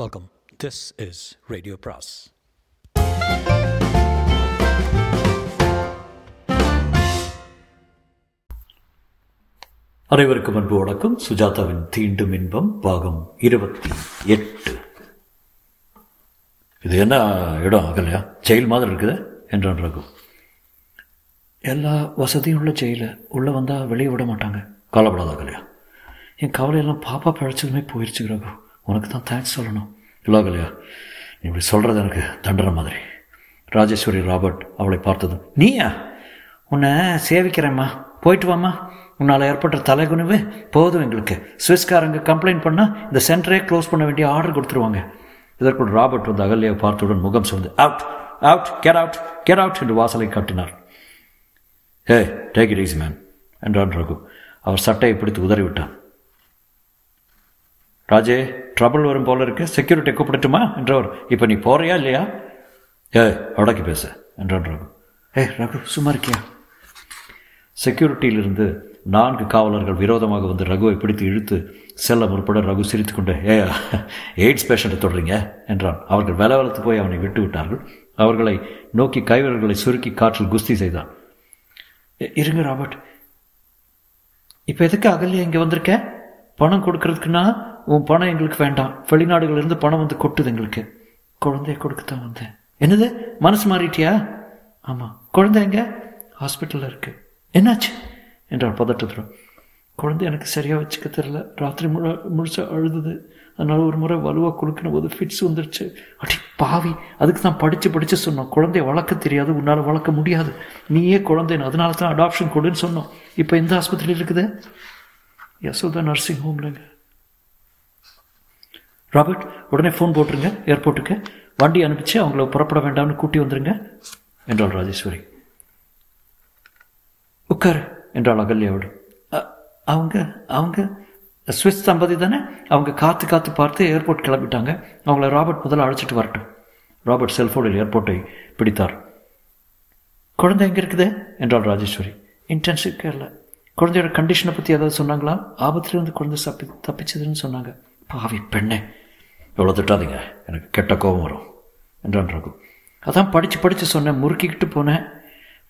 Welcome this is radio பிராஸ் அனைவருக்கும் அன்பு வணக்கம். சுஜாதாவின் தீண்டும் இன்பம் பாகம் இருபத்தி எட்டு. இது என்ன இடம் அகலையா ஜெயில் மாதிரி இருக்குது? என்றான் ரகு எல்லா வசதியும் உள்ள ஜெயில. உள்ளே வந்தால் வெளியே விட மாட்டாங்க. கவலைப்படாத அகலையா என் கவலையெல்லாம் பாப்பா பழைச்சதுமே போயிடுச்சு ரகு. உனக்கு தான் தேங்க்ஸ் சொல்லணும். இல்லை நீ இப்படி சொல்கிறது எனக்கு தண்டனை மாதிரி. ராஜேஸ்வரி ராபர்ட் அவளை பார்த்ததும் நீயா? உன்னை சேவிக்கிறேம்மா. போயிட்டு வாம்மா. உன்னால் ஏற்பட்ட தலைகுனிவு போதும் எங்களுக்கு. சுவிஸ்காரங்க கம்ப்ளைண்ட் பண்ணால் இந்த சென்டரே க்ளோஸ் பண்ண வேண்டிய ஆர்டர் கொடுத்துருவாங்க. இதற்குள் ராபர்ட் வந்து அகல்லையை பார்த்தவுடன் முகம் சொல்ந்து out out get out get out என்று வாசலை காட்டினார். ஹே டேக் இட் ஈஸ் மேன் என்றான் ரகு. அவர் சட்டையை பிடித்து உதறிவிட்டான். ராஜே ட்ரபிள் வரும் போல இருக்கு. செக்யூரிட்டி கூப்பிடட்டுமா? என்றவர் இப்போ நீ போறியா இல்லையா? ஏ அடக்கி பேச என்றான் ரகு. ஏ ரகு சும்மா இருக்கியா? செக்யூரிட்டியிலிருந்து நான்கு காவலர்கள் விரோதமாக வந்து ரகுவை பிடித்து இழுத்து செல்ல முற்பட ரகு சிரித்து கொண்டு ஏ எய்ட்ஸ் பேஷண்ட்டை தொடறீங்க என்றான். அவர்கள் வேலை வளர்த்து போய் அவனை விட்டு விட்டார்கள். அவர்களை நோக்கி கைவிரல்களை சுருக்கி காற்றில் குஸ்தி செய்தான். இருங்க ராபர்ட். இப்போ எதுக்கு அகல்யா இங்கே வந்திருக்க? பணம் கொடுக்கறதுக்குன்னா உன் பணம் எங்களுக்கு வேண்டாம். வெளிநாடுகளிலிருந்து பணம் வந்து கொட்டுது எங்களுக்கு. குழந்தைய கொடுக்கத்தான் வந்தேன். என்னது? மனசு மாறிட்டியா? ஆமாம் குழந்தை எங்கே? ஹாஸ்பிட்டலில் இருக்குது என்னாச்சு? என்றார் பதட்டத்துடன். குழந்தை எனக்கு சரியாக வச்சுக்க தெரில ராத்திரி முழு முழிச்சா அழுதுது. அதனால் ஒரு முறை வலுவாக குலுக்கின போது ஃபிட்ஸ் வந்துடுச்சு அடி பாவி. அதுக்கு தான் படித்து படித்து சொன்னோம். குழந்தைய வளர்க்க தெரியாது. உன்னால் வளர்க்க முடியாது. நீயே குழந்தைன்னு அதனால தான் அடாப்ஷன் கொடுன்னு சொன்னோம். இப்போ எந்த ஆஸ்பத்திரியில் இருக்குது? யசோதா நர்சிங் ஹோம்லங்க ராபர்ட் உடனே ஃபோன் போட்டுருங்க ஏர்போர்ட்டுக்கு வண்டி அனுப்பிச்சு அவங்கள புறப்பட வேண்டாம்னு கூட்டி வந்துருங்க என்றாள் ராஜேஸ்வரி. உட்காரு என்றாள் அகல்யாவோடு. அவங்க அவங்க ஸ்விஸ் தம்பதி தானே? அவங்க காத்து காத்து பார்த்து ஏர்போர்ட் கிளம்பிட்டாங்க. அவங்கள ராபர்ட் முதல்ல அழைச்சிட்டு வரட்டும். ராபர்ட் செல்ஃபோனில் ஏர்போர்ட்டை பிடித்தார். குழந்தை எங்கே இருக்குது? என்றாள் ராஜேஸ்வரி. இன்டென்சிவ் கேரில் குழந்தையோட கண்டிஷனை பற்றி ஏதாவது சொன்னாங்களா? ஆபத்துலேருந்து குழந்தை தப்பி தப்பிச்சதுன்னு சொன்னாங்க. பாவி பெண்ணே. எவ்வளோ திட்டாதீங்க. எனக்கு கெட்ட கோபம் வரும் என்றான் ரகு. அதான் படித்து படித்து சொன்னேன் முறுக்கிக்கிட்டு போனேன்.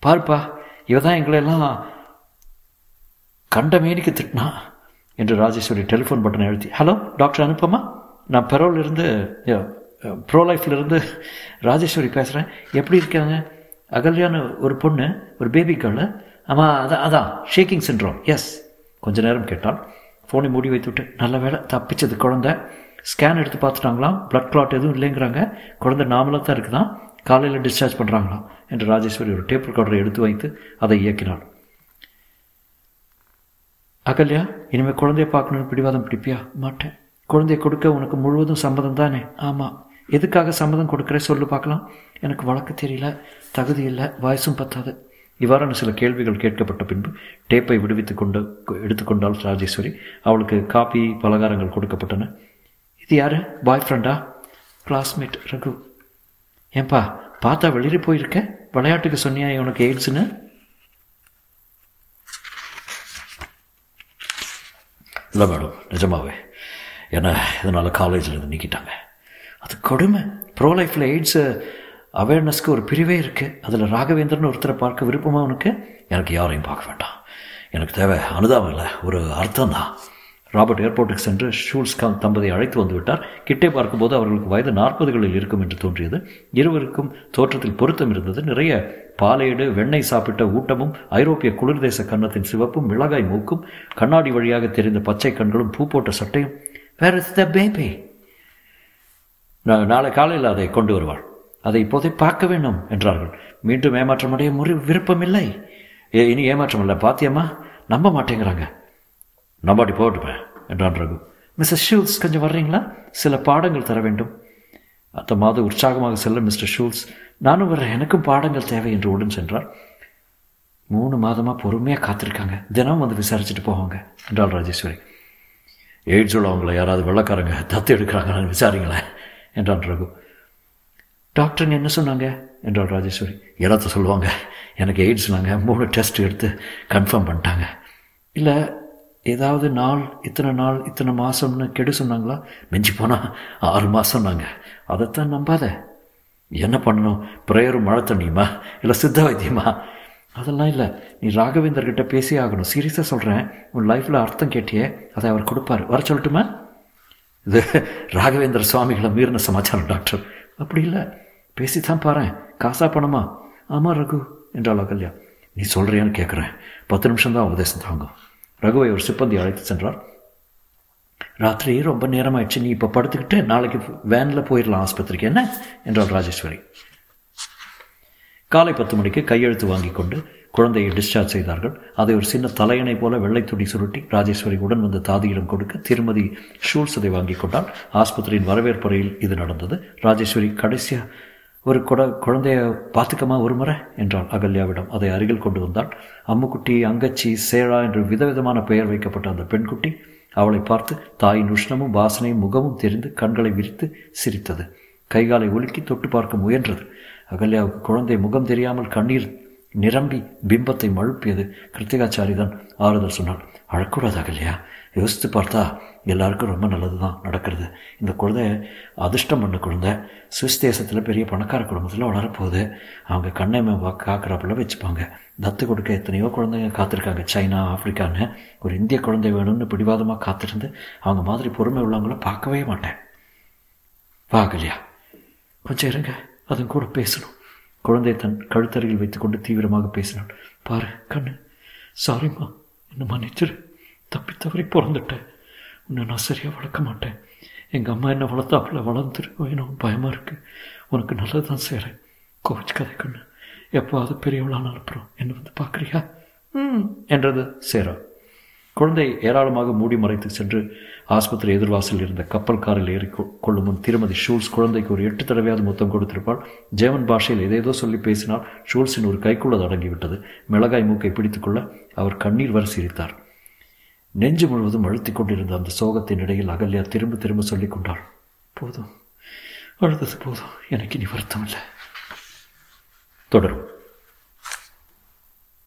பார்ப்பா இவ தான் எங்களெல்லாம் கண்ட மேனிக்கு திட்டினா என்று ராஜேஸ்வரி டெலிஃபோன் பட்டனை எழுதி. Hello doctor Anupama? நான் பெரோலிருந்து ப்ரோ லைஃப்லேருந்து ராஜேஸ்வரி பேசுகிறேன் எப்படி இருக்காங்க? அகல்யான்னு ஒரு பொண்ணு ஒரு பேபி கேர்ளு ஆமாம் அதான் அதான் ஷேக்கிங் சின்ட்ரோம் எஸ் கொஞ்ச நேரம் கேட்டால் ஃபோனை மூடி வைத்துவிட்டு நல்ல வேலை தப்பிச்சது குழந்த. ஸ்கேன் எடுத்து பார்த்துட்டாங்களாம் பிளட் கிளாட் எதுவும் இல்லைங்கிறாங்க. குழந்தை நாமளாக தான் இருக்குதான் காலையில் டிஸ்சார்ஜ் பண்ணுறாங்களாம் என்று ராஜேஸ்வரி ஒரு டேப் ரெக்கார்டரை எடுத்து வைத்து அதை இயக்கினாள். அகல்யா இனிமேல் குழந்தைய பார்க்கணுன்னு பிடிவாதம் பிடிப்பியா? மாட்டேன். குழந்தைய கொடுக்க உனக்கு முழுவதும் சம்மதம் தானே? ஆமாம் எதுக்காக சம்மதம் கொடுக்குற சொல்லு பார்க்கலாம். எனக்கு வழக்கு தெரியல தகுதி இல்லை வயசும் பத்தாது. இவ்வாறான சில கேள்விகள் கேட்கப்பட்ட பின்பு டேப்பை விடுவித்து கொண்டு எடுத்துக்கொண்டாள் ராஜேஸ்வரி. அவளுக்கு காப்பி பலகாரங்கள் கொடுக்கப்பட்டன. இது யாரு? பாய் ஃப்ரெண்டா கிளாஸ்மேட் ரகு. ஏன்பா பார்த்தா வெளியே போயிருக்க? விளையாட்டுக்கு சொன்னியா உனக்கு எய்ட்ஸ்னு? இல்லை மேடம் நிஜமாவே. ஏன்னா இதனால் காலேஜில் நீக்கிட்டாங்க. அது கொடுமை. ப்ரோ லைஃப்பில் எய்ட்ஸு அவேர்னஸ்க்கு ஒரு பிரிவே இருக்குது அதில் ராகவேந்திரன் ஒருத்தரை பார்க்க விருப்பமாக உனக்கு? எனக்கு யாரையும் பார்க்க வேண்டாம். எனக்கு தேவை அனுதாபம் இல்லை ஒரு அர்த்தம் தான் ராபர்ட் ஏர்போர்ட்டுக்கு சென்று ஷூல்ஸ் தம்பதி அழைத்து வந்துவிட்டார். கிட்டே பார்க்கும்போது அவர்களுக்கு வயது நாற்பதுகளில் இருக்கும் என்று தோன்றியது. இருவருக்கும் தோற்றத்தில் பொருத்தம் இருந்தது. நிறைய பாலையீடு வெண்ணெய் சாப்பிட்ட ஊட்டமும் ஐரோப்பிய குளிர்தேச கன்னத்தின் சிவப்பும் மிளகாய் மூக்கும் கண்ணாடி வழியாக தெரிந்த பச்சை கண்களும் பூ போட்ட சட்டையும். வேர் இஸ் த பேபி நாளை காலையில் அதை கொண்டு வருவாள். அதை இப்போதை பார்க்க வேண்டும் என்றார்கள். மீண்டும் ஏமாற்றமடைய முறை விருப்பமில்லை. இனி ஏமாற்றம் இல்லை பாத்தியம்மா? நம்ப மாட்டேங்கிறாங்க. நம்பாட்டி போட்டுப்பேன் என்றான் ரகு மிஸ்டர் ஷூல்ஸ் கொஞ்சம் வர்றீங்களா? சில பாடங்கள் தர வேண்டும். அத்த மாத உற்சாகமாக செல்ல மிஸ்டர் ஷூல்ஸ் நானும் வர்றேன். எனக்கும் பாடங்கள் தேவை என்று உடன் சென்றார். மூணு மாதமாக பொறுமையாக காத்திருக்காங்க. தினம் வந்து விசாரிச்சுட்டு போவாங்க என்றாள் ராஜேஸ்வரி. எய்ட்ஸ் உள்ளவங்கள யாராவது வெள்ளக்காரங்க தத்து எடுக்கிறாங்கன்னு விசாரிங்களேன் என்றான் ரகு. டாக்டருங்க என்ன சொன்னாங்க? என்றாள் ராஜேஸ்வரி. எல்லாத்த சொல்லுவாங்க. எனக்கு எய்ட்ஸ்னாங்க மூணு டெஸ்ட் எடுத்து கன்ஃபார்ம் பண்ணிட்டாங்க. இல்லை ஏதாவது நாள் இத்தனை நாள் இத்தனை மாதம்னு கெடு சொன்னாங்களா? மிஞ்சி போனால் ஆறு மாதம் நாங்கள் அதைத்தான் நம்பாத. என்ன பண்ணணும்? ப்ரேயரும் மழை தண்ணியுமா இல்லை சித்த வைத்தியமா? அதெல்லாம் இல்லை. நீ ராகவேந்தர்கிட்ட பேசி ஆகணும். சீரியஸாக சொல்கிறேன் உன் லைஃப்பில் அர்த்தம் கேட்டியே. அதை அவர் கொடுப்பார். வர சொல்லட்டுமா? இது ராகவேந்தர் சுவாமிகளை மீறின சமாச்சாரம் டாக்டர். அப்படி இல்லை. பேசித்தான் பாரு காசா பணமா? ஆமாம் ரகு என்றாள் அகல்யா. நீ சொல்கிறியான்னு கேட்குறேன் பத்து நிமிஷம் தான் உபதேசம் தாங்கும். ரகுவை ஒரு சிப்பந்தி அழைத்து சென்றார். ராத்திரி ரொம்ப நேரமாயிடுச்சு நீ இப்போ படுத்துக்கிட்டு நாளைக்கு வேனில் போயிடலாம் ஆஸ்பத்திரிக்கு என்ன? என்றாள் ராஜேஸ்வரி. காலை பத்து மணிக்கு கையெழுத்து வாங்கி கொண்டு குழந்தையை டிஸ்சார்ஜ் செய்தார்கள். அதை ஒரு சின்ன தலையணை போல வெள்ளை துணி சுருட்டி ராஜேஸ்வரி உடன் வந்த தாதியிடம் கொடுக்க திருமதி ஷூல்ஸ் அதை வாங்கி கொண்டால் ஆஸ்பத்திரியின் வரவேற்பறையில் இது நடந்தது. ராஜேஸ்வரி கடைசியாக ஒரு குட குழந்தைய பார்த்துக்கமா ஒரு முறை? என்றாள் அகல்யாவிடம். அதை அருகில் கொண்டு வந்தாள் அம்முக்குட்டி அங்கச்சி சேழா என்று விதவிதமான பெயர் வைக்கப்பட்ட அந்த பெண்குட்டி அவளை பார்த்து தாயின் உஷ்ணமும் வாசனையும் முகமும் தெரிந்து கண்களை விரித்து சிரித்தது. கைகாலை ஒலுக்கி தொட்டு பார்க்க முயன்றது. அகல்யாவுக்கு குழந்தை முகம் தெரியாமல் கண்ணீர் நிரம்பி பிம்பத்தை மழுப்பியது. கிருத்திகாச்சாரி தான் ஆறுதல் சொன்னாள். அழக்கூடாது அகல்யா. யோசித்து பார்த்தா எல்லாருக்கும் ரொம்ப நல்லது தான் நடக்கிறது. இந்த குழந்தை அதிர்ஷ்டம் பண்ண குழந்தை சுவிஸ் தேசத்தில் பெரிய பணக்கார குடும்பத்தில் வளரப்போகுது. அவங்க கண்ணை காக்கிறாப்புல வச்சுப்பாங்க. தத்து கொடுக்க எத்தனையோ குழந்தைங்க காத்திருக்காங்க. சைனா ஆப்பிரிக்கான்னு. ஒரு இந்திய குழந்தை வேணும்னு பிடிவாதமாக காத்திருந்து அவங்க மாதிரி பொறுமை உள்ளவங்கள பார்க்கவே மாட்டேன். பார்க்கலையா கொஞ்சம் இருங்க. அதன் கூட பேசணும். குழந்தை தன் கழுத்தருகில் வைத்துக்கொண்டு தீவிரமாக பேசினான். பாரு கண்ணு. சாரிம்மா என்ன மன்னிச்சிரு. தப்பி தவறி பிறந்துட்டேன். உன்னை நான் சரியாக வளர்க்க மாட்டேன். எங்கள் அம்மா என்ன வளர்த்தாப்புல வளர்ந்துருவேணும் பயமாக இருக்குது உனக்கு நல்லது தான் செய்கிறேன் கோவிச்சு கதை கண்ணு. பெரியவளான அனுப்புகிறோம் என்ன வந்து பார்க்குறியா? ம் என்றது சேரா. குழந்தை ஏராளமாக மூடி மறைத்து சென்று ஆஸ்பத்திரி எதிர்வாசலில் இருந்த கப்பல் காரில் ஏறி கொள்ளும் முன் திருமதி ஷூல்ஸ் குழந்தைக்கு ஒரு எட்டு தடவையாவது மொத்தம் கொடுத்திருப்பாள். ஜேமன் பாஷையில் ஏதேதோ சொல்லி பேசினால் ஷூல்ஸின் ஒரு கைக்குள்ளது அடங்கிவிட்டது. மிளகாய் மூக்கை பிடித்துக்கொள்ள அவர் கண்ணீர் வர சிரித்தார். நெஞ்சு முழுவதும் அழுத்தி கொண்டிருந்த அந்த சோகத்தின் இடையில் அகல்யா திரும்ப திரும்ப சொல்லிக் கொண்டாள். போதும். அழுதது போதும். எனக்கு இனி வருத்தம் இல்லை தொடரும்.